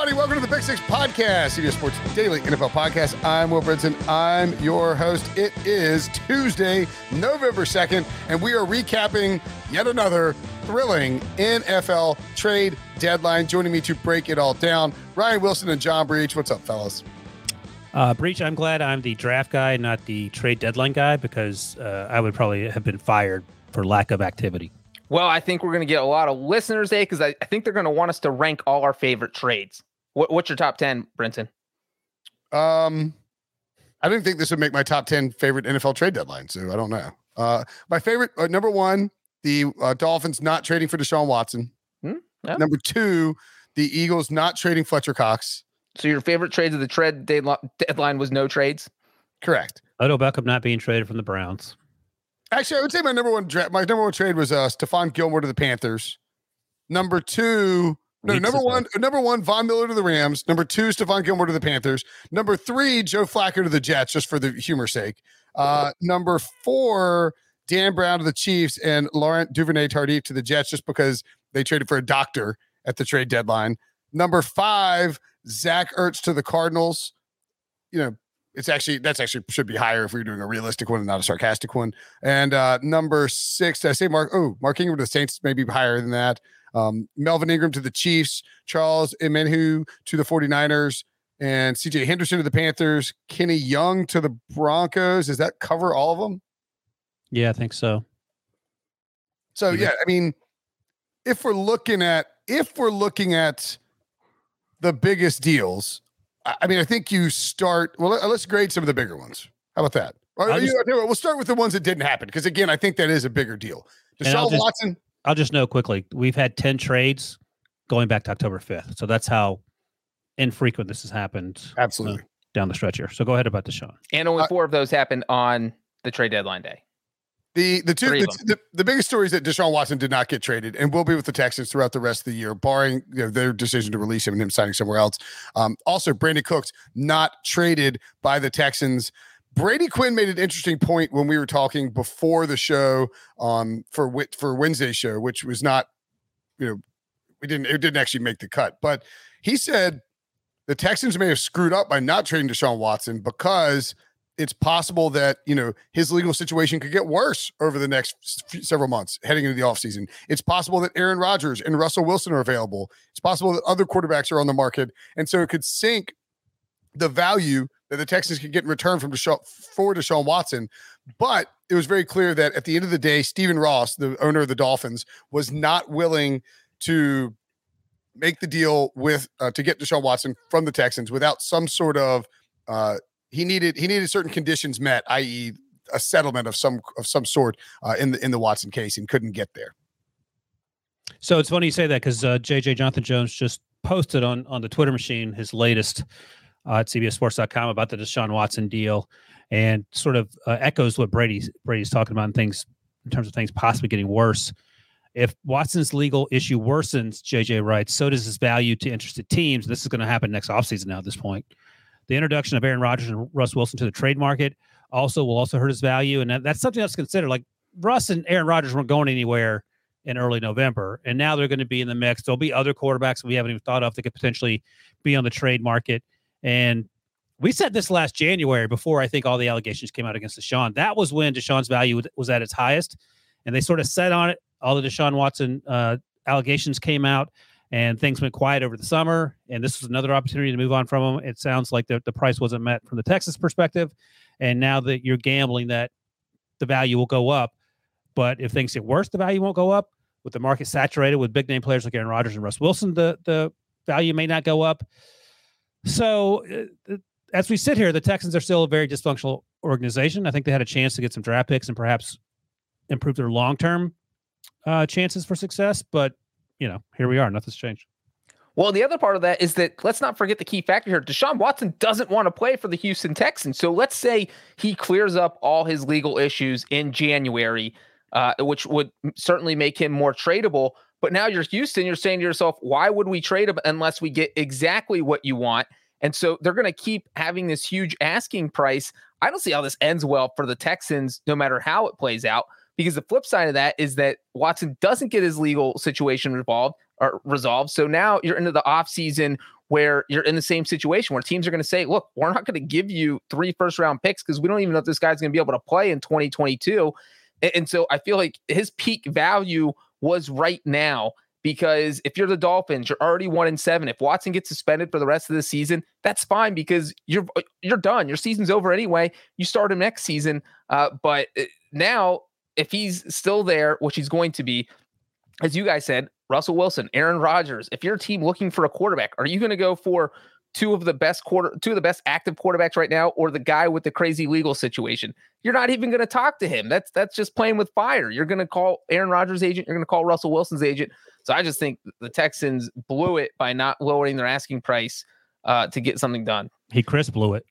Everybody? Welcome to the Pick Six Podcast, CBS Sports Daily NFL Podcast. I'm Will Brinson. I'm your host. It is Tuesday, November 2nd, and we are recapping yet another thrilling NFL trade deadline. Joining me to break it all down, Ryan Wilson and John Breech. What's up, fellas? Uh, Breech, I'm glad I'm the draft guy, not the trade deadline guy, because uh, I would probably have been fired for lack of activity. Well, I think we're going to get a lot of listeners today because I, I, think they're going to want us to rank all our favorite trades. What, what's your top 10, Brinson? Um, I didn't think this would make my top 10 favorite NFL trade deadline. So I don't know. Uh, my favorite, uh, number one, the uh, Dolphins not trading for Deshaun Watson. Hmm? Yeah. Number two, the Eagles not trading Fletcher Cox. So your favorite trades of the trade deadline was no trades? Correct. Odell Beckham not being traded from the Browns. Actually, I would say my number one draft, my number one trade was uh Stephon Gilmore to the Panthers. Number two, no, number one, number one, Von Miller to the Rams. Number two, Stephon Gilmore to the Panthers. Number three, Joe Flacco to the Jets, just for the humor's sake. Uh, number four, Dan Brown to the Chiefs and Laurent Duvernay Tardif to the Jets, just because they traded for a doctor at the trade deadline. Number five, Zach Ertz to the Cardinals. You know, it's actually that's actually should be higher if we are doing a realistic one and not a sarcastic one. And uh number six, did I say Mark? Oh, Mark Ingram to the Saints maybe higher than that. Um, Melvin Ingram to the Chiefs, Charles Omenihu to the 49ers, and CJ Henderson to the Panthers, Kenny Young to the Broncos. Does that cover all of them? Yeah, I think so. So yeah, I mean, if we're looking at if we're looking at the biggest deals, I mean, I think you start. Well, let's grade some of the bigger ones. How about that? Just, you know, we'll start with the ones that didn't happen because again, I think that is a bigger deal. Deshaun just, Watson. I'll just know quickly. We've had ten trades going back to October fifth, so that's how infrequent this has happened. Absolutely. Uh, down the stretch here. So go ahead about Deshaun. And only uh, four uh, of those happened on the trade deadline day. The the two the, the, the, biggest story is that Deshaun Watson did not get traded and will be with the Texans throughout the rest of the year, barring you know, their decision to release him and him signing somewhere else. Um, also, Brandin Cooks not traded by the Texans. Brady Quinn made an interesting point when we were talking before the show um, for for Wednesday's show, which was not, you know, we didn't it didn't actually make the cut, but he said the Texans may have screwed up by not trading Deshaun Watson because it's possible that you know his legal situation could get worse over the next several months heading into the offseason. It's possible that Aaron Rodgers and Russell Wilson are available. It's possible that other quarterbacks are on the market, and so it could sink the value that the Texans could get in return from Deshaun, for Deshaun Watson. But it was very clear that at the end of the day, Stephen Ross, the owner of the Dolphins, was not willing to make the deal with uh, to get Deshaun Watson from the Texans without some sort of uh, he needed he needed certain conditions met, i.e., a settlement of some of some sort uh, in the in the Watson case, and couldn't get there. So it's funny you say that because uh, JJ Jonathan Jones just posted on on the Twitter machine his latest uh, at CBSSports.com about the Deshaun Watson deal, and sort of uh, echoes what Brady's Brady's talking about in things in terms of things possibly getting worse. If Watson's legal issue worsens, JJ writes, so does his value to interested teams. This is going to happen next offseason now at this point. The introduction of Aaron Rodgers and Russ Wilson to the trade market also will also hurt his value, and that, that's something else to consider. Like Russ and Aaron Rodgers weren't going anywhere in early November. And now they're going to be in the mix. There'll be other quarterbacks we haven't even thought of that could potentially be on the trade market. And we said this last January before I think all the allegations came out against Deshaun. That was when Deshaun's value was at its highest. And they sort of set on it. All the Deshaun Watson uh, allegations came out and things went quiet over the summer. And this was another opportunity to move on from them. It sounds like the, the price wasn't met from the Texas perspective. And now that you're gambling that the value will go up, but if things get worse, the value won't go up. With the market saturated with big name players like Aaron Rodgers and Russ Wilson, the the value may not go up. So uh, as we sit here, the Texans are still a very dysfunctional organization. I think they had a chance to get some draft picks and perhaps improve their long term uh, chances for success. But you know, here we are. Nothing's changed. Well, the other part of that is that let's not forget the key factor here. Deshaun Watson doesn't want to play for the Houston Texans. So let's say he clears up all his legal issues in January uh, which would certainly make him more tradable. But now you're Houston, you're saying to yourself, why would we trade him unless we get exactly what you want? And so they're going to keep having this huge asking price. I don't see how this ends well for the Texans, no matter how it plays out. Because the flip side of that is that Watson doesn't get his legal situation resolved or resolved. So now you're into the offseason where you're in the same situation where teams are going to say, look, we're not going to give you three first round picks because we don't even know if this guy's going to be able to play in 2022. And so I feel like his peak value was right now because if you're the Dolphins, you're already one in seven. If Watson gets suspended for the rest of the season, that's fine because you're uh, you're done. Your season's over anyway. You start him next season. Uh, but uh, now, if he's still there, which he's going to be, as you guys said, Russell Wilson, Aaron Rodgers. If you're a team looking for a quarterback, are you going to go for two of the best quarter, two of the best active quarterbacks right now, or the guy with the crazy legal situation. You're not even going to talk to him. That's that's just playing with fire. You're going to call Aaron Rodgers' agent. You're going to call Russell Wilson's agent. So I just think the Texans blew it by not lowering their asking price uh, to get something done. He Chris blew it.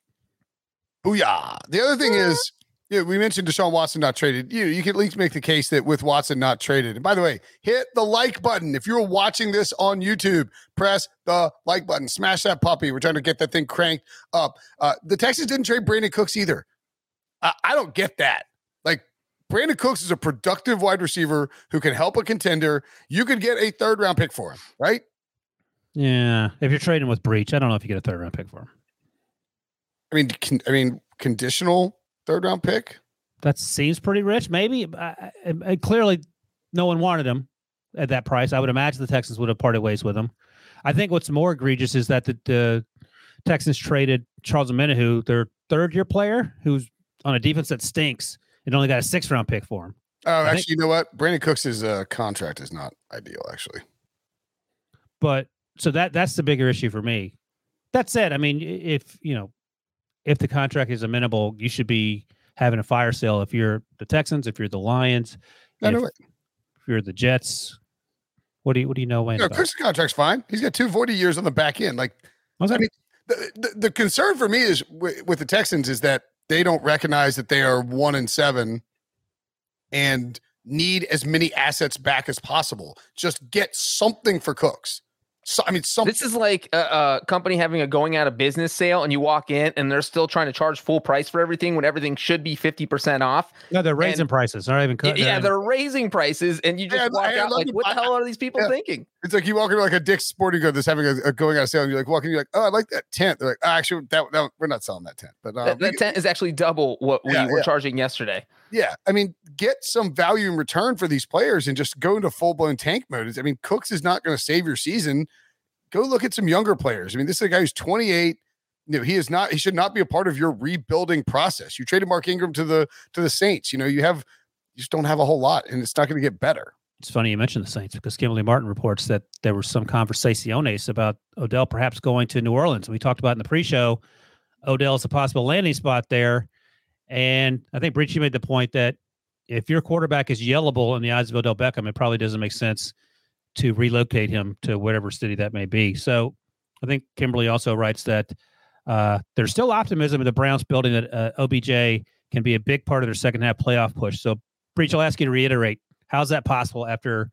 Booyah! The other thing is yeah, we mentioned Deshaun Watson not traded. You you can at least make the case that with Watson not traded. And by the way, hit the like button. If you're watching this on YouTube, press the like button. Smash that puppy. We're trying to get that thing cranked up. Uh, the Texans didn't trade Brandin Cooks either. I, I don't get that. Like Brandin Cooks is a productive wide receiver who can help a contender. You could get a third round pick for him, right? Yeah. If you're trading with Breech, I don't know if you get a third round pick for him. I mean, con- I mean, conditional third round pick. That seems pretty rich. Maybe I, I, I, clearly no one wanted him at that price. I would imagine the Texans would have parted ways with him. I think what's more egregious is that the, the Texans traded Charles Omenihu, their third year player, who's on a defense that stinks, and only got a six round pick for him. Oh, I actually, think, you know what? Brandin Cooks' uh, contract is not ideal, actually. But so that that's the bigger issue for me. That said, I mean, if you know if the contract is amenable, you should be having a fire sale if you're the Texans, if you're the Lions, if, if, you're the Jets. What do you what do you know? Wayne? No, Chris' contract's fine. He's got two voting years on the back end. Like, I mean, the, the, the concern for me is w- with the Texans is that they don't recognize that they are one and seven, and need as many assets back as possible. Just get something for Cooks. So, I mean, some this is like a, a, company having a going out of business sale, and you walk in and they're still trying to charge full price for everything when everything should be fifty percent off. No, they're raising and, prices. They're not even cutting. Yeah, they're raising prices, and you just yeah, walk out like, what the hell are these people yeah. thinking? It's like you walk into like a Dick's Sporting Goods that's having a, a, going out of sale, and you're like walking, you're like, oh, I like that tent. They're like, oh, actually, that, that we're not selling that tent, but um, that, that tent is actually double what we were charging yesterday. Yeah, I mean, get some value in return for these players, and just go into full blown tank mode. I mean, Cooks is not going to save your season go look at some younger players. I mean, this is a guy who's 28. You know, he is not, he should not be a part of your rebuilding process. You traded Mark Ingram to the to the Saints. You know, you have you just don't have a whole lot, and it's not going to get better. It's funny you mentioned the Saints because Kimberly Martin reports that there were some conversaciones about Odell perhaps going to New Orleans. We talked about in the pre-show, Odell is a possible landing spot there. And I think Breechy made the point that if your quarterback is yellable in the eyes of Odell Beckham, it probably doesn't make sense to relocate him to whatever city that may be. So I think Kimberly also writes that uh, there's still optimism in the Browns building that uh, OBJ can be a big part of their second half playoff push. So, Breech, I'll ask you to reiterate how's that possible after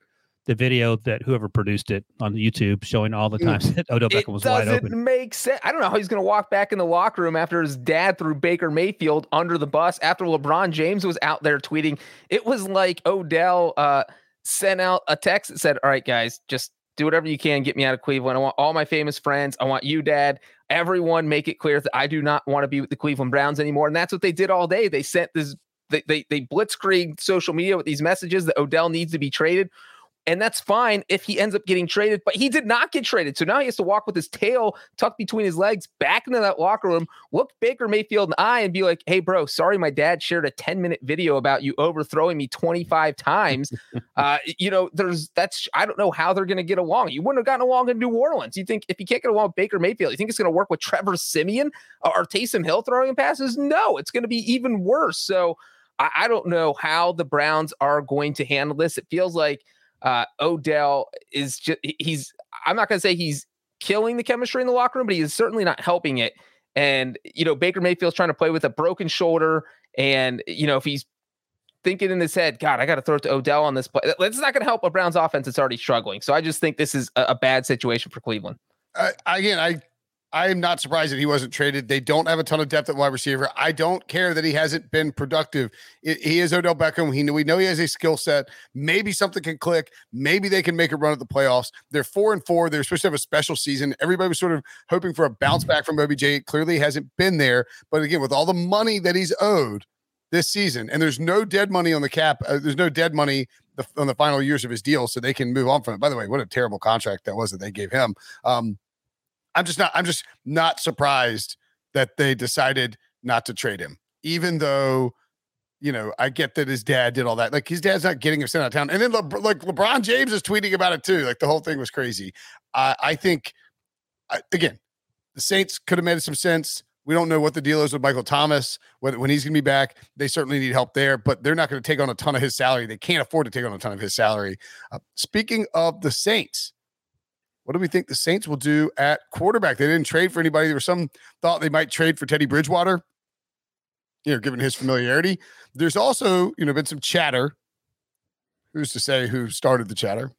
the video that whoever produced it on YouTube showing all the mm. times that Odell Beckham was wide open. It doesn't make sense. I don't know how he's going to walk back in the locker room after his dad threw Baker Mayfield under the bus after LeBron James was out there tweeting. It was like Odell. Uh, sent out a text that said, "All right, guys, just do whatever you can, get me out of Cleveland. I want all my famous friends. I want you, Dad. Everyone, make it clear that I do not want to be with the Cleveland Browns anymore." And that's what they did all day. They sent this. They they, they blitzkrieg social media with these messages that Odell needs to be traded. And that's fine if he ends up getting traded, but he did not get traded. So now he has to walk with his tail tucked between his legs back into that locker room, look Baker Mayfield in the eye, and be like, hey, bro, sorry, my dad shared a 10 minute video about you overthrowing me 25 times. uh, you know, there's that's, I don't know how they're going to get along. You wouldn't have gotten along in New Orleans. You think if you can't get along with Baker Mayfield, you think it's going to work with Trevor Siemian or Taysom Hill throwing passes? No, it's going to be even worse. So I, I don't know how the Browns are going to handle this. It feels like, uh, Odell is just he's I'm not going to say he's killing the chemistry in the locker room, but he is certainly not helping it. And you know, Baker Mayfield's trying to play with a broken shoulder, and you know, if he's thinking in his head, God, I got to throw it to Odell on this play. That's not going to help a Browns offense that's already struggling. So I just think this is a, a bad situation for Cleveland. Again, I I am not surprised that he wasn't traded. They don't have a ton of depth at wide receiver. I don't care that he hasn't been productive. It, he is Odell Beckham. He, we know he has a skill set. Maybe something can click. Maybe they can make a run at the playoffs. They're four and four. They're supposed to have a special season. Everybody was sort of hoping for a bounce back from OBJ. It clearly hasn't been there. But again, with all the money that he's owed this season, and there's no dead money on the cap. Uh, there's no dead money the, on the final years of his deal, so they can move on from it. By the way, what a terrible contract that was that they gave him. Um, I'm just not I'm just not surprised that they decided not to trade him, even though you know, I get that his dad did all that. Like his dad's not getting him sent out of town. And then Le- like LeBron James is tweeting about it too. Like the whole thing was crazy. Uh, I think, I, again, the Saints could have made some sense. We don't know what the deal is with Michael Thomas, whether, when he's going to be back. They certainly need help there, but they're not going to take on a ton of his salary. They can't afford to take on a ton of his salary. Uh, speaking of the Saints, what do we think the Saints will do at quarterback? They didn't trade for anybody. There was some thought they might trade for Teddy Bridgewater, you know, given his familiarity. There's also, you know, been some chatter. Who's to say who started the chatter?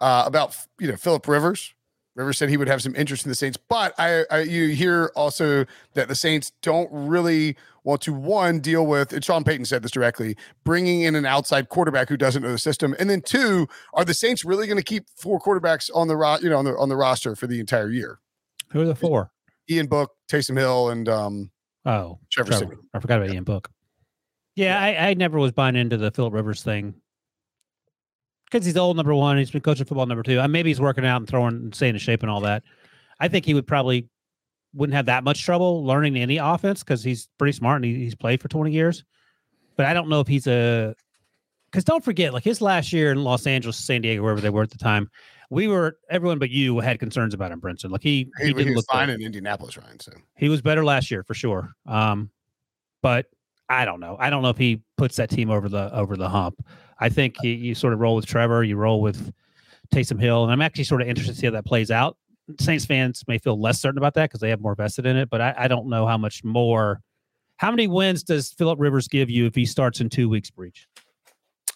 Uh, about you know Philip Rivers. Rivers said he would have some interest in the Saints, but I, I, you hear also that the Saints don't really want to one deal with. And Sean Payton said this directly, bringing in an outside quarterback who doesn't know the system, and then two, are the Saints really going to keep four quarterbacks on the ro- you know on the on the roster for the entire year? Who are the four? Ian Book, Taysom Hill, and um, oh Trevor. Trevor. I forgot about Ian Book. Yeah, yeah. I, I never was buying into the Philip Rivers thing because he's old number one. He's been coaching football number two. And maybe he's working out and throwing and staying in shape and all that. I think he would probably wouldn't have that much trouble learning any offense because he's pretty smart and he, he's played for 20 years. But I don't know if he's a because don't forget, like his last year in Los Angeles, San Diego, wherever they were at the time, we were everyone but you had concerns about him, Brinson. Like he he, he didn't he look fine in Indianapolis, Ryan. So he was better last year for sure. Um, but I don't know. I don't know if he puts that team over the over the hump. I think you, you sort of roll with Trevor, you roll with Taysom Hill, and I'm actually sort of interested to see how that plays out. Saints fans may feel less certain about that because they have more vested in it, but I, I, don't know how much more. How many wins does Philip Rivers give you if he starts in two weeks Breech?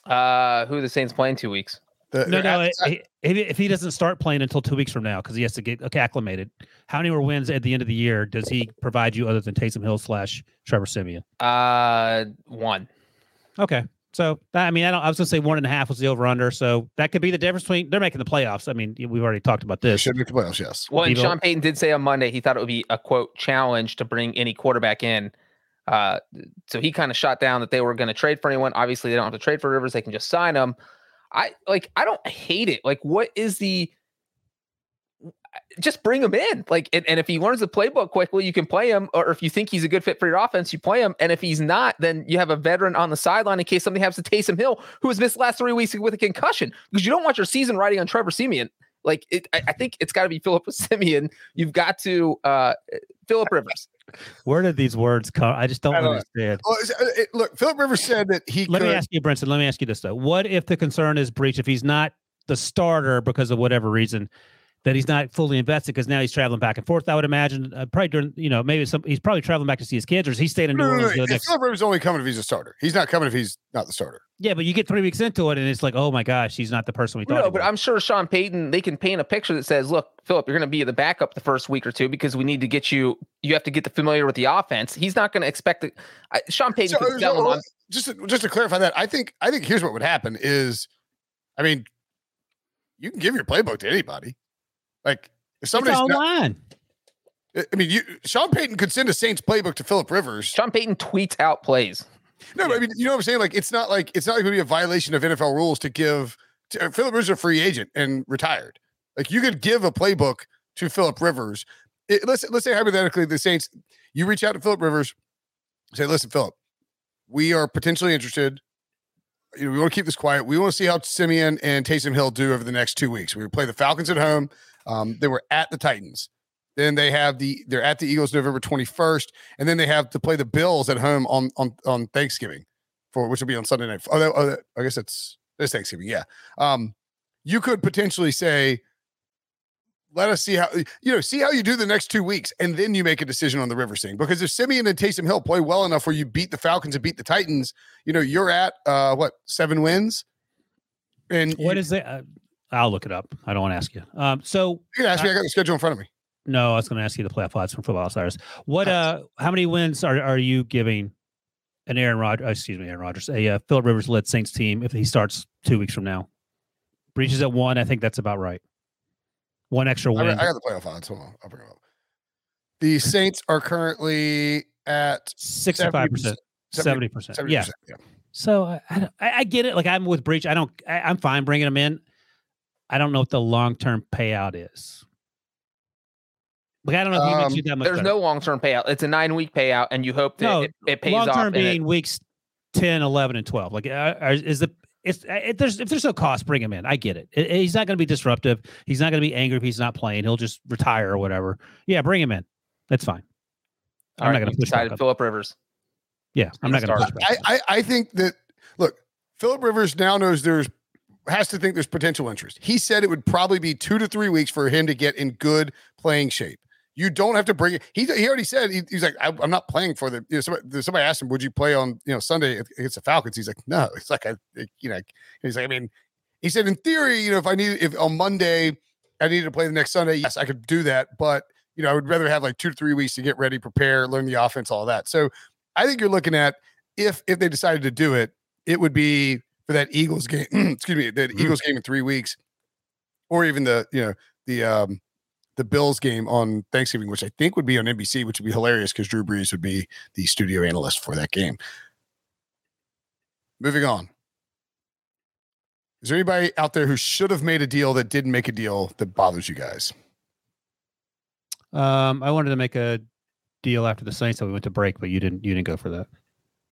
Uh, who the Saints playing two weeks? The, no, no. At, if, if he doesn't start playing until two weeks from now because he has to get okay, acclimated, how many more wins at the end of the year does he provide you other than Taysom Hill slash Trevor Siemian? Uh, one. Okay, so I mean, I don't. I was gonna say one and a half was the over under. So that could be the difference between they're making the playoffs. I mean, we've already talked about this. Should make the playoffs, yes. Well, and Sean Payton did say on Monday he thought it would be a quote challenge to bring any quarterback in. Uh, so he kind of shot down that they were going to trade for anyone. Obviously, they don't have to trade for Rivers; they can just sign him. I like I don't hate it. Like what is the just bring him in. Like and, and if he learns the playbook quickly, you can play him. Or if you think he's a good fit for your offense, you play him. And if he's not, then you have a veteran on the sideline in case something happens to Taysom Hill, who has missed last three weeks with a concussion. Because you don't want your season riding on Trevor Siemian. Like it, I, I think it's got to be Philip Siemian. You've got to uh Philip Rivers. Where did these words come? I just don't, don't understand. Well, it, look, Philip Rivers said that he. Let could... me ask you, Brinson. Let me ask you this though: What if the concern is Breech? If he's not the starter because of whatever reason, that he's not fully invested because now he's traveling back and forth. I would imagine uh, probably during you know maybe some he's probably traveling back to see his kids or is he staying in New No, no, no, no. for next? Philip Rivers only coming if he's a starter. He's not coming if he's not the starter. Yeah, but you get three weeks into it and it's like, oh my gosh, he's not the person we thought. No, but. I'm sure Sean Payton, they can paint a picture that says, look, Philip, you're going to be the backup the first week or two because we need to get you, you have to get the familiar with the offense. He's not going to expect it. I, Sean Payton So- could tell so, him, uh, I'm- just to, just to clarify that, I think I think here's what would happen is, I mean, you can give your playbook to anybody. Like if it's somebody's, not, online. I mean, you Sean Payton could send a Saints playbook to Philip Rivers. Sean Payton tweets out plays. No, but I mean, you know what I'm saying? Like, it's not like it's not going to be a violation of NFL rules to give. To, uh, Philip Rivers a free agent and retired. Like, you could give a playbook to Philip Rivers. It, let's let's say hypothetically the Saints, you reach out to Philip Rivers, say, "Listen, Philip, we are potentially interested. You know, we want to keep this quiet. We want to see how Siemian and Taysom Hill do over the next two weeks. We play the Falcons at home. Um, they were at the Titans. Then they have the they're at the Eagles November 21st, and then they have to play the Bills at home on on on Thanksgiving, for which will be on Sunday night. Oh, that- oh that- I guess it's it's Thanksgiving. Yeah. Um, you could potentially say, let us see how you know see how you do the next two weeks, and then you make a decision on the River thing. Because if Siemian and Taysom Hill play well enough where you beat the Falcons and beat the Titans, you know you're at uh what seven wins, and What you, is it? Uh, I'll look it up. I don't want to ask you. Um, so you can ask me. I got the schedule in front of me. no, I was going to ask you the playoff odds from Football Outsiders. What? Uh, how many wins are are you giving an Aaron Rodgers? Excuse me, Aaron Rodgers, a uh, Philip Rivers led Saints team if he starts two weeks from now? Breech's at one. I think that's about right. One extra I, win. I got the playoff odds. Hold on, I'll bring them up. The Saints are currently at Sixty-five percent. Seventy percent. Yeah. So I, I, I I get it. Like I'm with Breech. I don't. I, I'm fine bringing him in. I don't know what the long term payout is. Like I don't know if he Um, makes that much. There's better. no long term payout. It's a nine week payout, and you hope that No, it, it pays long off. term and it- being weeks 10, 11, and 12. Like, uh, is the it's if there's if there's no cost, bring him in. I get it. It- he's not going to be disruptive. He's not going to be angry if he's not playing. He'll just retire or whatever. Yeah, bring him in. That's fine. All I'm right, not going to push back. Philip Rivers. Yeah, I'm not going to a push back. I, I I think that look, Philip Rivers now knows there's has to think there's potential interest. He said it would probably be two to three weeks for him to get in good playing shape. You don't have to bring it. He, he already said he, he's like I, I'm not playing for the. You know, somebody, somebody asked him, "Would you play on you know Sunday against the Falcons?" He's like, "No." It's like I you know he's like I mean he said in theory you know if I need if on Monday I needed to play the next Sunday, yes I could do that, but you know I would rather have like two to three weeks to get ready, prepare, learn the offense, all that. So I think you're looking at if if they decided to do it, it would be for that Eagles game. excuse me, the Mhm. Eagles game in three weeks, or even the you know the um the Bills game on Thanksgiving, which I think would be on NBC, which would be hilarious because Drew Brees would be the studio analyst for that game. Moving on. Is there anybody out there who should have made a deal that didn't make a deal that bothers you guys? Um, I wanted to make a deal after the Saints that we went to break, but you didn't. You didn't go for that.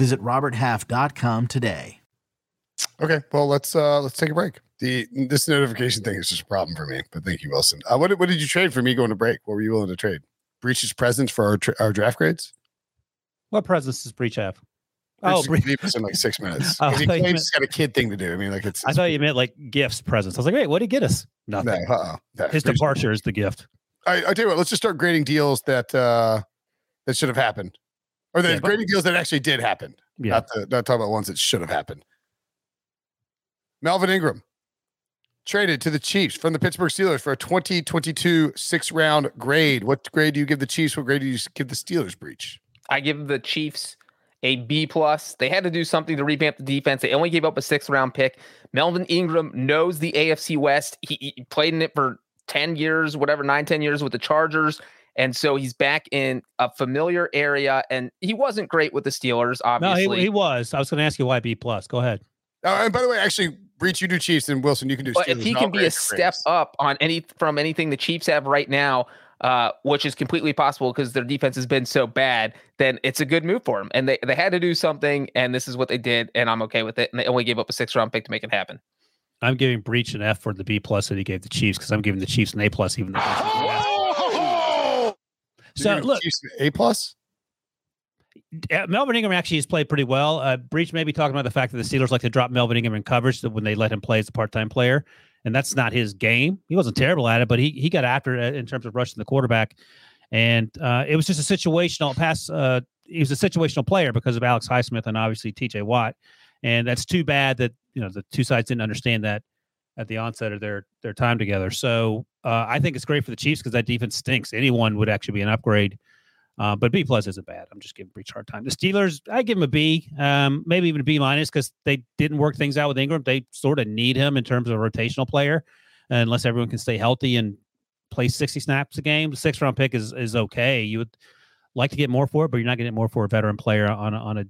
Visit roberthalf.com today. Okay, well let's uh let's take a break. The this notification thing is just a problem for me, but thank you, Wilson. Uh, what did- what did you trade for me going to break? What were you willing to trade? Breech's presence for our tra- our draft grades. What presence does Breech have? Breech Oh, is Bre- leave us in like six minutes. Oh, 'Cause he I thought claims meant- he's got a kid thing to do. I mean, like it's. I thought you meant like gifts, presents. I was like, wait, what did he get us? no, Nothing. uh-uh. No, His Breech- departure is the gift. I, I tell you what, let's just start grading deals that uh that should have happened, or the Yeah, but- grading deals that actually did happen. Yeah. Not the not talking about ones that should have happened. Melvin Ingram, traded to the Chiefs from the Pittsburgh Steelers for a 2022 six round grade. What grade do you give the Chiefs? What grade do you give the Steelers Breech? I give the Chiefs a B plus. They had to do something to revamp the defense. They only gave up a sixth round pick. Melvin Ingram knows the AFC West. He, he, played in it for 10 years, whatever, nine, 10 years with the Chargers. And so he's back in a familiar area. And he wasn't great with the Steelers, obviously. No, he, he was. I was going to ask you why B plus. Go ahead. Uh, and by the way, actually, Breech, you do Chiefs, and Wilson, you can do. But Steelers if he can be a step up on any from anything the Chiefs have right now, uh, which is completely possible because their defense has been so bad, then it's a good move for them. And they, they had to do something, and this is what they did, and I'm okay with it. And they only gave up a six round pick to make it happen. I'm giving Breech an F for the B plus that he gave the Chiefs because I'm giving the Chiefs an A plus, even though. So look, A plus. Melvin Ingram actually has played pretty well. Uh, Breech may be talking about the fact that the Steelers like to drop Melvin Ingram in coverage when they let him play as a part time player and that's not his game. He wasn't terrible at it, but he he got after it in terms of rushing the quarterback, and uh, it was just a situational pass. Uh, he was a situational player because of Alex Highsmith and obviously T.J. Watt, and that's too bad that you know the two sides didn't understand that at the onset of their their time together. So uh, I think it's great for the Chiefs because that defense stinks. Anyone would actually be an upgrade uh, but B plus isn't bad. I'm just giving Breech hard time. The Steelers, I give them a B, um, maybe even a B minus because they didn't work things out with Ingram. They sort of need him in terms of a rotational player, unless everyone can stay healthy and play 60 snaps a game. The six round pick is is okay. You would like to get more for it, but you're not getting more for a veteran player on on a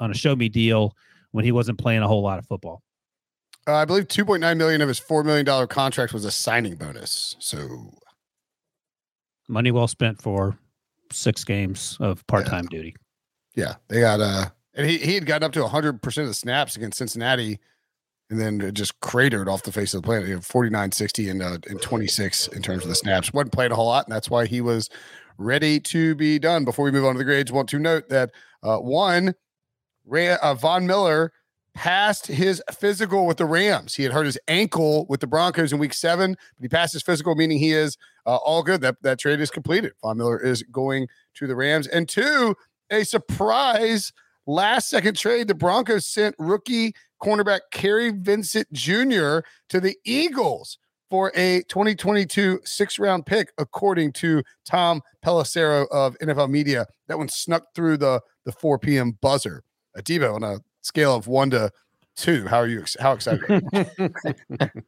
on a show me deal when he wasn't playing a whole lot of football. Uh, I believe 2.9 million of his four million dollar contract was a signing bonus. So money well spent for six games of part time yeah. duty. Yeah, they got uh, and he he had gotten up to 100 percent of the snaps against Cincinnati, and then it just cratered off the face of the planet. He had 49, 60, and uh, and 26 in terms of the snaps. wasn't playing a whole lot, and that's why he was ready to be done. Before we move on to the grades, want to note that uh, one, Ray, uh, Von Miller passed his physical with the Rams. He had hurt his ankle with the Broncos in week seven, but he passed his physical, meaning he is uh, all good. That that trade is completed. Von Miller is going to the Rams. And two, a surprise last second trade. The Broncos sent rookie cornerback Kary Vincent Jr. to the Eagles for a 2022 six round pick, according to Tom Pelissero of NFL Media. That one snuck through the, the 4 p.m. buzzer. Adibo on a scale of one to two, how are you? How excited?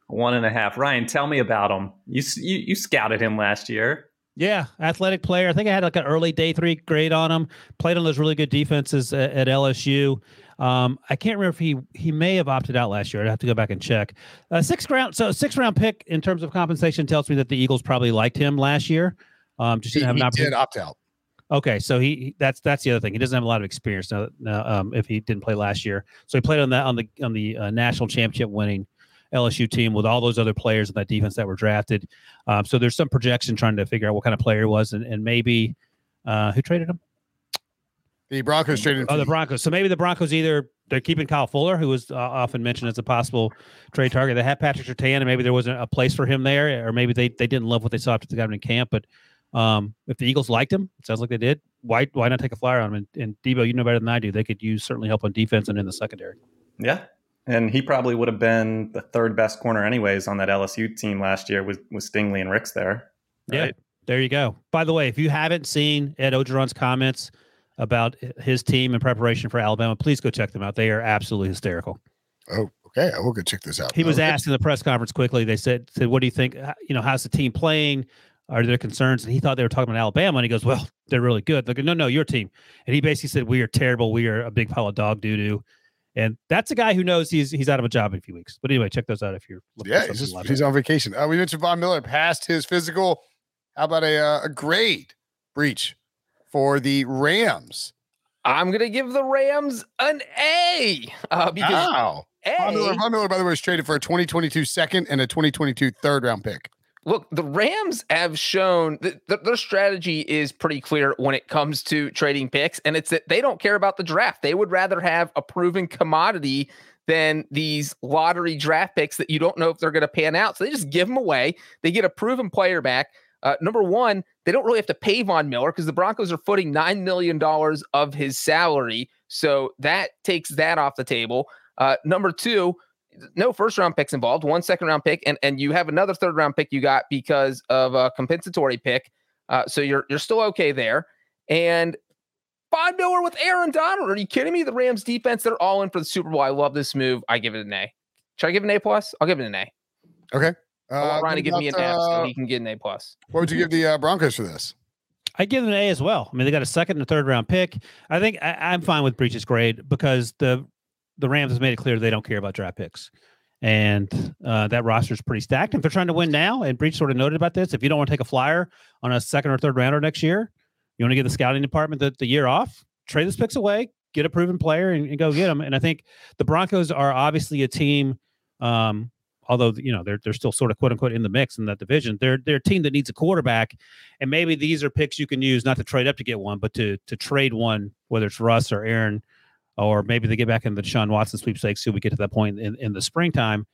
one and a half. Ryan, tell me about him. You, you you scouted him last year. Yeah, athletic player. I think I had like an early day three grade on him. Played on those really good defenses at, at LSU. Um, I can't remember if he he may have opted out last year. I'd have to go back and check. Uh, six round, so six round pick in terms of compensation tells me that the Eagles probably liked him last year. Um, just didn't he, have an opportunity. did opt out. Okay, so he, that's that's the other thing. He doesn't have a lot of experience now. now um, if he didn't play last year, so he played on that on the on the uh, national championship winning LSU team with all those other players in that defense that were drafted. Um, so there's some projection trying to figure out what kind of player he was, and, and maybe uh, who traded him. The Broncos traded. Oh, the Broncos. So maybe the Broncos either they're keeping Kyle Fuller, who was uh, often mentioned as a possible trade target. They had Patrick Surtain, and maybe there wasn't a place for him there, or maybe they, they didn't love what they saw after they got him in camp. But um, if the Eagles liked him, it sounds like they did. Why why not take a flyer on him? And, and Debo, you know better than I do. They could use certainly help on defense and in the secondary. Yeah, and he probably would have been the third best corner anyways on that LSU team last year with with Stingley and Ricks there. Right? Yeah, there you go. By the way, if you haven't seen Ed Orgeron's comments about his team in preparation for Alabama, please go check them out. They are absolutely hysterical. Oh, okay. I will go check this out. He was okay. asked in the press conference quickly. They said, "said What do you think? You know, how's the team playing? Are there concerns?" And he thought they were talking about Alabama, and he goes, "Well, they're really good." Like, no, no, your team. And he basically said, "We are terrible. We are a big pile of dog doo doo." And that's a guy who knows he's he's out of a job in a few weeks. But anyway, check those out if you're looking yeah, he's, he's on vacation. Uh, we mentioned Von Miller passed his physical. How about a uh, a grade Breech for the Rams? I'm gonna give the Rams an A uh, because wow. A, Von Miller, Von Miller, by the way, was traded for a 2022 second and a 2022 third round pick. Look, the Rams have shown that their strategy is pretty clear when it comes to trading picks, and it's that they don't care about the draft. They would rather have a proven commodity than these lottery draft picks that you don't know if they're going to pan out. So they just give them away. They get a proven player back. Uh, number one, they don't really have to pay Von Miller because the Broncos are footing $9 million of his salary. So that takes that off the table. Uh, number two, no first round picks involved, one second round pick, and and you have another third round pick you got because of a compensatory pick. Uh, so you're you're still okay there. And Von Miller with Aaron Donald. Are you kidding me? The Rams defense, they're all in for the Super Bowl. I love this move. I give it an A. Should I give it an A plus? I'll give it an A. Okay. I want Uh, Ryan to give me an about, F so uh, he can get an A plus. what would you give the uh, Broncos for this? I give them an A as well. I mean, they got a second and a third round pick. I think I, I'm fine with Breech's grade because the the Rams has made it clear they don't care about draft picks, and uh, that roster is pretty stacked. If they're trying to win now, and Breech sort of noted about this, if you don't want to take a flyer on a second or third rounder next year, you want to give the scouting department the, the year off, trade those picks away, get a proven player, and, and go get them. And I think the Broncos are obviously a team. Um, although you know they're they're still sort of quote unquote in the mix in that division. They're they're a team that needs a quarterback, and maybe these are picks you can use not to trade up to get one, but to to trade one, whether it's Russ or Aaron, or maybe they get back in the Deshaun Watson sweepstakes till we get to that point in, in the springtime.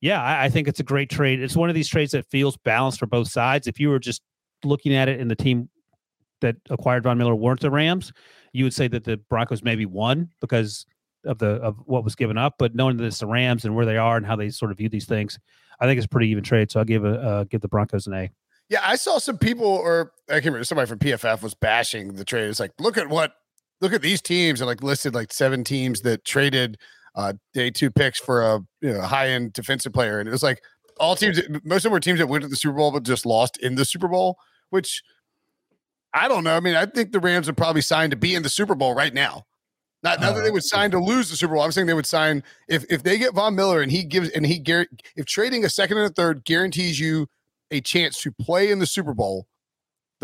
Yeah, I, I think it's a great trade. It's one of these trades that feels balanced for both sides. If you were just looking at it and the team that acquired Von Miller weren't the Rams, you would say that the Broncos maybe won because of the of what was given up. But knowing that it's the Rams and where they are and how they sort of view these things, I think it's pretty even trade. So I'll give a uh, give the Broncos an A. Yeah, I saw some people, or I can't remember, somebody from PFF was bashing the trade. It's like, look at what, look at these teams, and like listed like seven teams that traded uh, day two picks for a you know, high end defensive player, and it was like all teams. Most of them were teams that went to the Super Bowl but just lost in the Super Bowl, which I don't know. I mean, I think the Rams would probably sign to be in the Super Bowl right now. Not, not that they would sign to lose the Super Bowl. I'm saying they would sign if if they get Von Miller and he gives and he if trading a second and a third guarantees you a chance to play in the Super Bowl,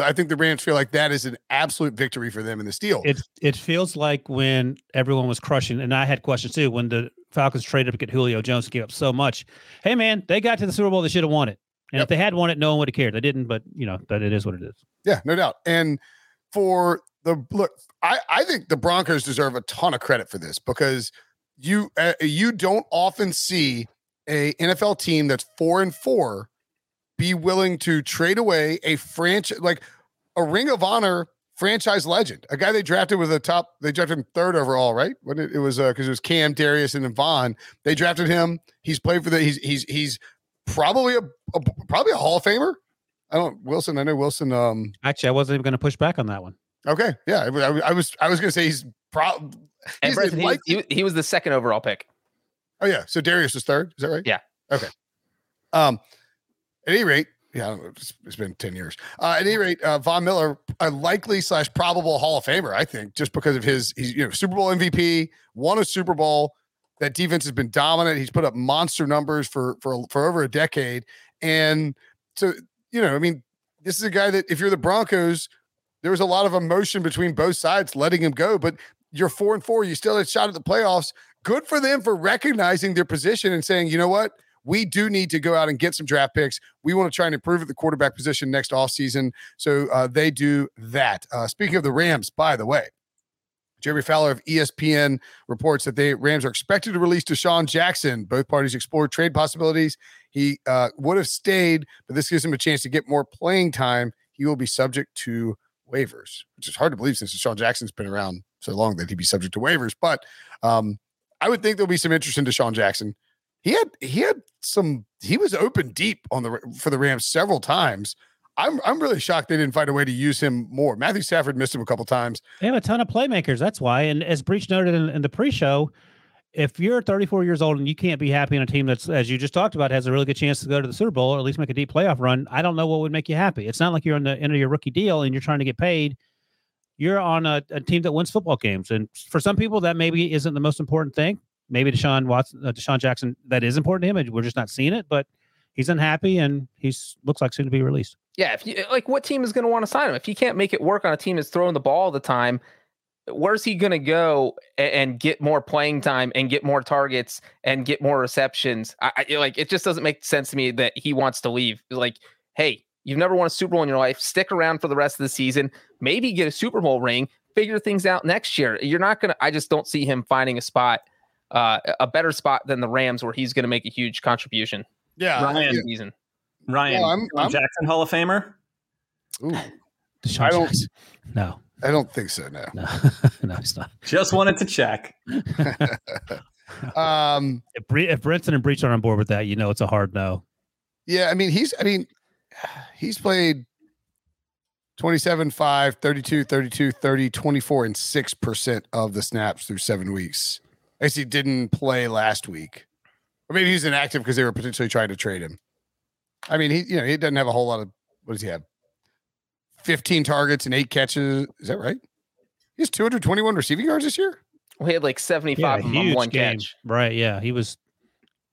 I think the Rams feel like that is an absolute victory for them in this deal. It it feels like when everyone was crushing, and I had questions too when the Falcons traded to get Julio Jones gave up so much. Hey man, they got to the Super Bowl, they should have won it. And Yep. if they had won it, no one would have cared. They didn't, but you know that it is what it is. Yeah, no doubt. And for the look, I I think the Broncos deserve a ton of credit for this because you uh, you don't often see a NFL team that's four and four be willing to trade away a franchise like a Ring of Honor franchise legend, a guy they drafted with a top. They drafted him third overall, right? When it, it was because it was Cam, Dareus, and then Von. They drafted him. He's played for the. He's he's he's probably a, a probably a Hall of Famer. I don't Wilson. I know Wilson. Um, Actually, I wasn't even going to push back on that one. Okay, yeah, I, I- I was I was gonna say he's pro. And He's Brinson, he, was- he, he was the second overall pick. oh yeah, so Dareus was third. Is that right? Yeah. Okay. Um, at any rate, yeah, I don't know, it's, it's been ten years. Uh, at any rate, uh, Von Miller, a likely slash probable Hall of Famer, I think, just because of his he's you know Super Bowl MVP, won a Super Bowl. That defense has been dominant. He's put up monster numbers for for for over a decade, and so you know, I mean, this is a guy that if you're the Broncos, there was a lot of emotion between both sides letting him go, but you're four and four. You still had a shot at the playoffs. Good for them for recognizing their position and saying, you know what? We do need to go out and get some draft picks. We want to try and improve at the quarterback position next offseason. So uh, they do that. Uh, speaking of the Rams, by the way, Jeremy Fowler of ESPN reports that the Rams are expected to release DeSean Jackson. Both parties explored trade possibilities. He uh, would have stayed, but this gives him a chance to get more playing time. He will be subject to waivers, which is hard to believe since DeSean Jackson's been around so long that he'd be subject to waivers. But um, I would think there'll be some interest in DeSean Jackson. He had he had some he was open deep on the for the Rams several times. I'm I'm really shocked they didn't find a way to use him more. Matthew Stafford missed him a couple times. They have a ton of playmakers. That's why. And as Breech noted in, in the pre-show, if you're 34 years old and you can't be happy in a team that's, as you just talked about, has a really good chance to go to the Super Bowl or at least make a deep playoff run, I don't know what would make you happy. It's not like you're on the end of your rookie deal and you're trying to get paid. You're on a, a team that wins football games, and for some people, that maybe isn't the most important thing. Maybe Deshaun Watson, uh, DeSean Jackson, that is important to him, and we're just not seeing it. But he's unhappy, and he's looks like soon to be released. Yeah, if you like, what team is going to want to sign him if he can't make it work on a team that's throwing the ball all the time? Where's he going to go a- and get more playing time and get more targets and get more receptions? I, I like it just doesn't make sense to me that he wants to leave. Like, hey, you've never won a Super Bowl in your life. Stick around for the rest of the season. Maybe get a Super Bowl ring. Figure things out next year. You're not gonna. I just don't see him finding a spot, uh, a better spot than the Rams where he's going to make a huge contribution. Yeah, Ryan. yeah. Season. Ryan, Well, I'm- I'm- Jackson Hall of Famer. Ooh, DeSean I don't- Jackson. No, I don't think so. No. no, no, it's not. Just wanted to check. Um, if, Bre- if Brinson and Breech are on board with that, you know it's a hard no. yeah, I mean, he's, I mean, he's played 27, 5, 32, 32, 30, 24, and 6% of the snaps through seven weeks. I guess he didn't play last week. Or maybe he's inactive because they were potentially trying to trade him. I mean, he, you know, he doesn't have a whole lot of, what does he have? 15 targets and eight catches. Is that right? He has 221 receiving yards this year. We had like 75 Yeah, of on one game. catch. Right. Yeah. He was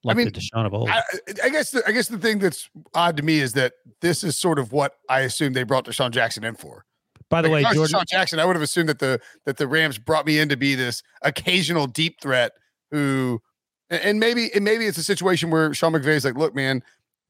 like mean, the DeSean of old. I, I guess the, I guess the thing that's odd to me is that this is sort of what I assume they brought DeSean Jackson in for. By the Like, way, if I was Jordan, DeSean Jackson, I would have assumed that the that the Rams brought me in to be this occasional deep threat who, and- and maybe and maybe it's a situation where Sean McVay is like, look, man,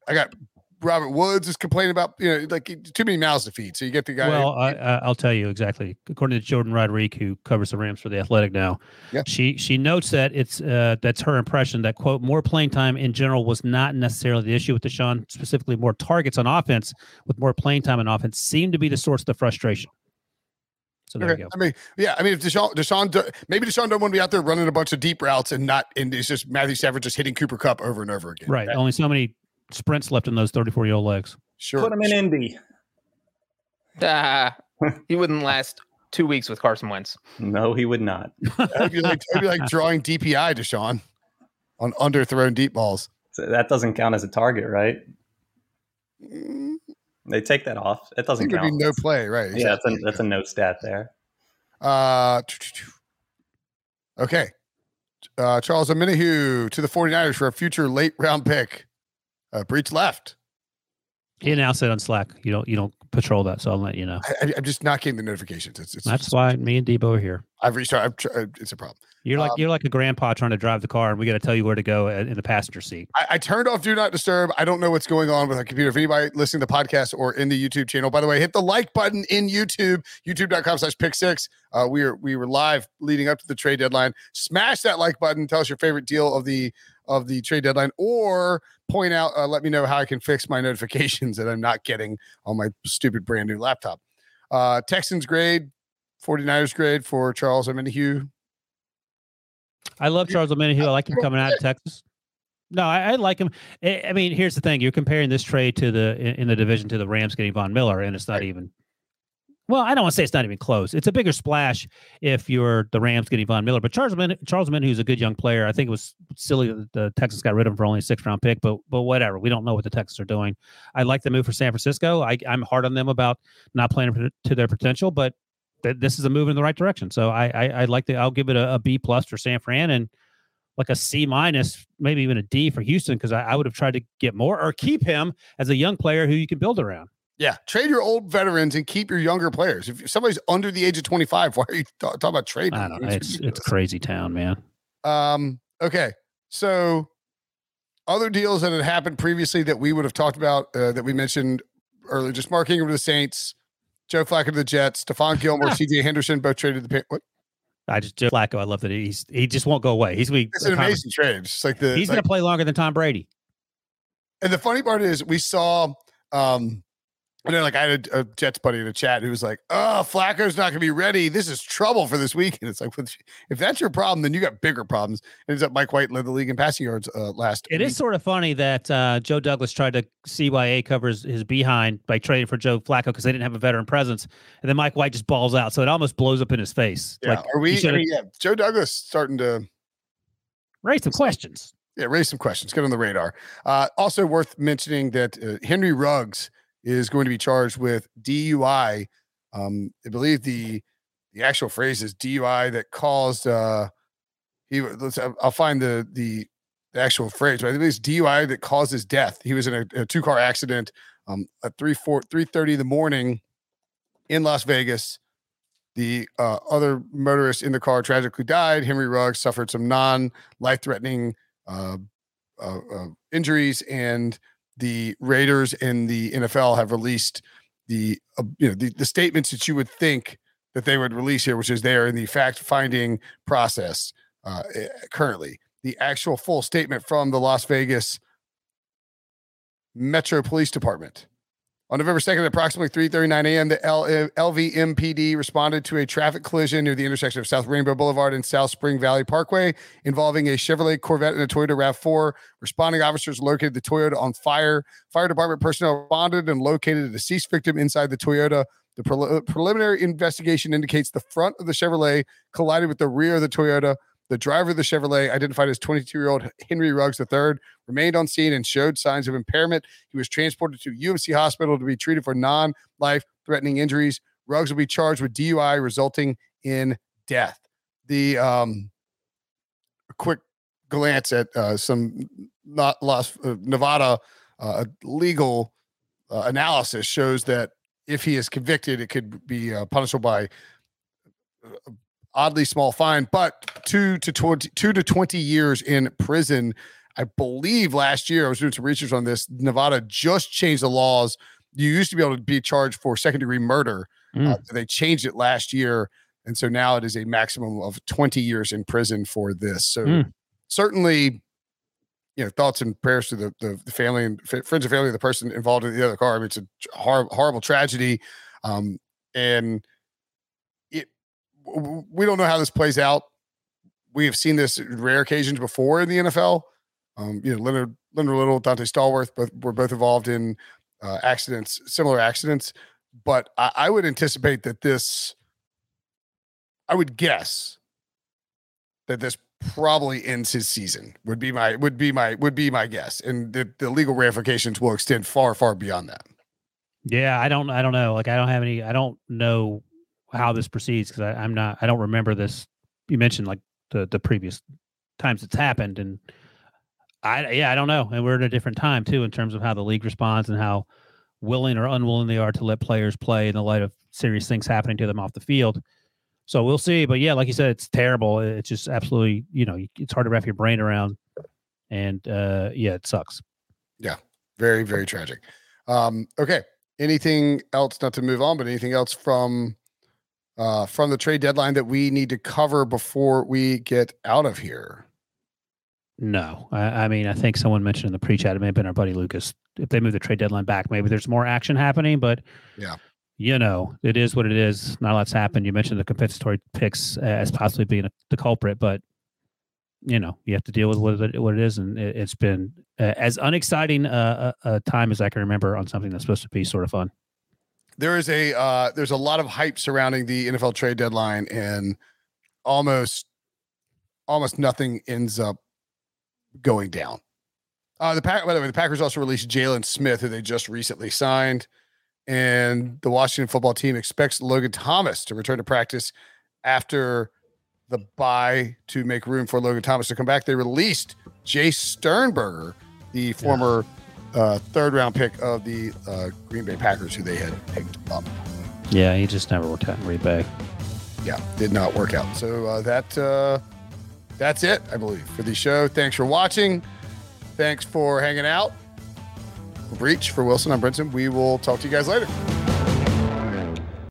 I got Robert Woods is complaining about you know like too many mouths to feed, so you get the guy. Well, I, I'll tell you exactly. According to Jourdan Rodrigue, who covers the Rams for the Athletic now, Yeah. she she notes that it's uh, that's her impression that quote more playing time in general was not necessarily the issue with DeSean. Specifically, more targets on offense with more playing time on offense seemed to be the source of the frustration. So there Okay. you go. I mean, yeah. I mean, if DeSean, DeSean, maybe DeSean don't want to be out there running a bunch of deep routes and not, and it's just Matthew Stafford just hitting Cooper Kupp over and over again. Right. That- Only so many sprints left in those 34 year old legs. sure. Put him in Indy. Ah, he wouldn't last two weeks with Carson Wentz. No, he would not. That'd be like, that'd be like drawing DPI to Sean on underthrown deep balls. So that doesn't count as a target, right? Mm, They take that off. It doesn't think it'd count. be no play, right? Yeah, that's a, that's a no stat there. Uh, okay. Uh, Charles Omenihu to the 49ers for a future late round pick. Uh, Breech left. He announced it on Slack. You don't you don't patrol that, so I'll let you know. I, I'm just not getting the notifications. It's, it's That's why me and Debo are here. I've reached out. Tr- uh, it's a problem. You're like Um, you're like a grandpa trying to drive the car, and we got to tell you where to go in the passenger seat. I, I turned off Do Not Disturb. I don't know what's going on with my computer. If anybody listening to the podcast or in the YouTube channel, by the way, hit the like button in YouTube, youtube.com slash pick six. Uh, we are we were live leading up to the trade deadline. Smash that like button. Tell us your favorite deal of the of the trade deadline, or point out, uh, let me know how I can fix my notifications that I'm not getting on my stupid brand new laptop. Uh, Texans grade, 49ers grade for Charles Omenihu. I love Charles Omenihu. I like him coming out of Texas. No, I, I like him. I, I mean, here's the thing: you're comparing this trade to the in, in the division to the Rams getting Von Miller, and it's not even. Well, I don't want to say it's not even close. It's a bigger splash if you're the Rams getting Von Miller, but Charles Men, Charles Men, who's a good young player. I think it was silly that the Texans got rid of him for only a six round pick, but but whatever. We don't know what the Texans are doing. I like the move for San Francisco. I, I'm hard on them about not playing to- to their potential, but th- this is a move in the right direction. So I I, I like the. I'll give it a, a B plus for San Fran and like a C minus, maybe even a D for Houston because I, I would have tried to get more or keep him as a young player who you can build around. Yeah, trade your old veterans and keep your younger players. If somebody's under the age of 25, why are you ta- talking about trading? I don't know. It's it's ridiculous. crazy town, man. Um, okay. So other deals that had happened previously that we would have talked about uh, that we mentioned earlier, just Mark Ingram to the Saints, Joe Flacco to the Jets, Stephon Gilmore, CJ Henderson, both traded the. What? I just Joe Flacco. I love that he's he just won't go away. He's we It's an amazing trade. It's like the He's like- going to play longer than Tom Brady. And the funny part is, we saw, um, and then like I had a, a Jets buddy in the chat who was like, "Oh, Flacco's not going to be ready. This is trouble for this week." And it's like, if that's your problem, then you got bigger problems. And ends up Mike White led the league in passing yards uh, last. It week. is sort of funny that uh, Joe Douglas tried to CYA covers his behind by trading for Joe Flacco because they didn't have a veteran presence, and then Mike White just balls out, so it almost blows up in his face. Yeah, Like are we? I mean, yeah, Joe Douglas starting to raise some questions. yeah raise some questions. Get on the radar. Uh, also worth mentioning that uh, Henry Ruggs is going to be charged with DUI. Um, I believe the the actual phrase is DUI that caused. Uh, he let's. I'll find the the the actual phrase, but I think it's DUI that caused his death. He was in a, a two car accident um, at three four three thirty in the morning in Las Vegas. The uh, other motorist in the car tragically died. Henry Ruggs suffered some non life threatening uh, uh, uh, injuries, and the Raiders and the NFL have released the uh, you know the, the statements that you would think that they would release here, which is they are in the fact finding process uh, eh, currently. The actual full statement from the Las Vegas Metro Police Department On November 2nd, at approximately 3:39 a.m., the L- uh, LVMPD responded to a traffic collision near the intersection of South Rainbow Boulevard and South Spring Valley Parkway involving a Chevrolet Corvette and a Toyota RAV4. Responding officers located the Toyota on fire. Fire department personnel responded and located a deceased victim inside the Toyota. The pre- preliminary investigation indicates the front of the Chevrolet collided with the rear of the Toyota. The driver of the Chevrolet, identified as 22 year old Henry Ruggs III, remained on scene and showed signs of impairment. He was transported to UMC Hospital to be treated for non life threatening injuries. Ruggs will be charged with DUI resulting in death. The um, quick glance at uh, some not Las uh, Nevada uh, legal uh, analysis shows that if he is convicted, it could be uh, punishable by uh, oddly small fine, but two to 20, two to 20 years in prison. I believe last year I was doing some research on this. Nevada just changed the laws. You used to be able to be charged for second degree murder. Mm. Uh, they changed it last year. And so now it is a maximum of 20 years in prison for this. So mm. certainly, you know, thoughts and prayers to the, the, the family and f- friends and family of the person involved in the other car. I mean, it's a hor- horrible tragedy. Um, and we don't know how this plays out. We have seen this rare occasions before in the NFL. Um, you know, Leonard Leonard Little, Donté Stallworth, both were both involved in uh, accidents, similar accidents. But I, I would anticipate that this, I would guess that this probably ends his season. Would be my would be my would be my guess, and the, the legal ramifications will extend far far beyond that. Yeah, I don't I don't know. Like I don't have any. I don't know how this proceeds because I'm not I don't remember this. You mentioned like the the previous times it's happened, and I yeah I don't know. And we're at a different time too in terms of how the league responds and how willing or unwilling they are to let players play in the light of serious things happening to them off the field. So we'll see. But yeah, like you said, it's terrible. It's just absolutely you know it's hard to wrap your brain around, and uh yeah, it sucks. Yeah, very very tragic. Um, okay, anything else? Not to move on, but anything else from uh, from the trade deadline that we need to cover before we get out of here? No, I, I mean I think someone mentioned in the pre-chat it may have been our buddy Lucas. If they move the trade deadline back, maybe there's more action happening. But yeah, you know it is what it is. Not a lot's happened. You mentioned the compensatory picks as possibly being a, the culprit, but you know you have to deal with what it, what it is, and it, has been uh, as unexciting a, a time as I can remember on something that's supposed to be sort of fun there is a uh, there's a lot of hype surrounding the NFL trade deadline, and almost almost nothing ends up going down. Uh, the pack, by the way, the Packers also released Jaylon Smith, who they just recently signed, and the Washington football team expects Logan Thomas to return to practice after the bye to make room for Logan Thomas to come back. They released Jace Sternberger, the former. Yeah uh, third round pick of the uh, Green Bay Packers, who they had picked up. Yeah, he just never worked out in Green Bay. Yeah, did not work out. So uh, that uh, that's it, I believe, for the show. Thanks for watching. Thanks for hanging out. For Breech for Wilson, I'm Brinson. We will talk to you guys later.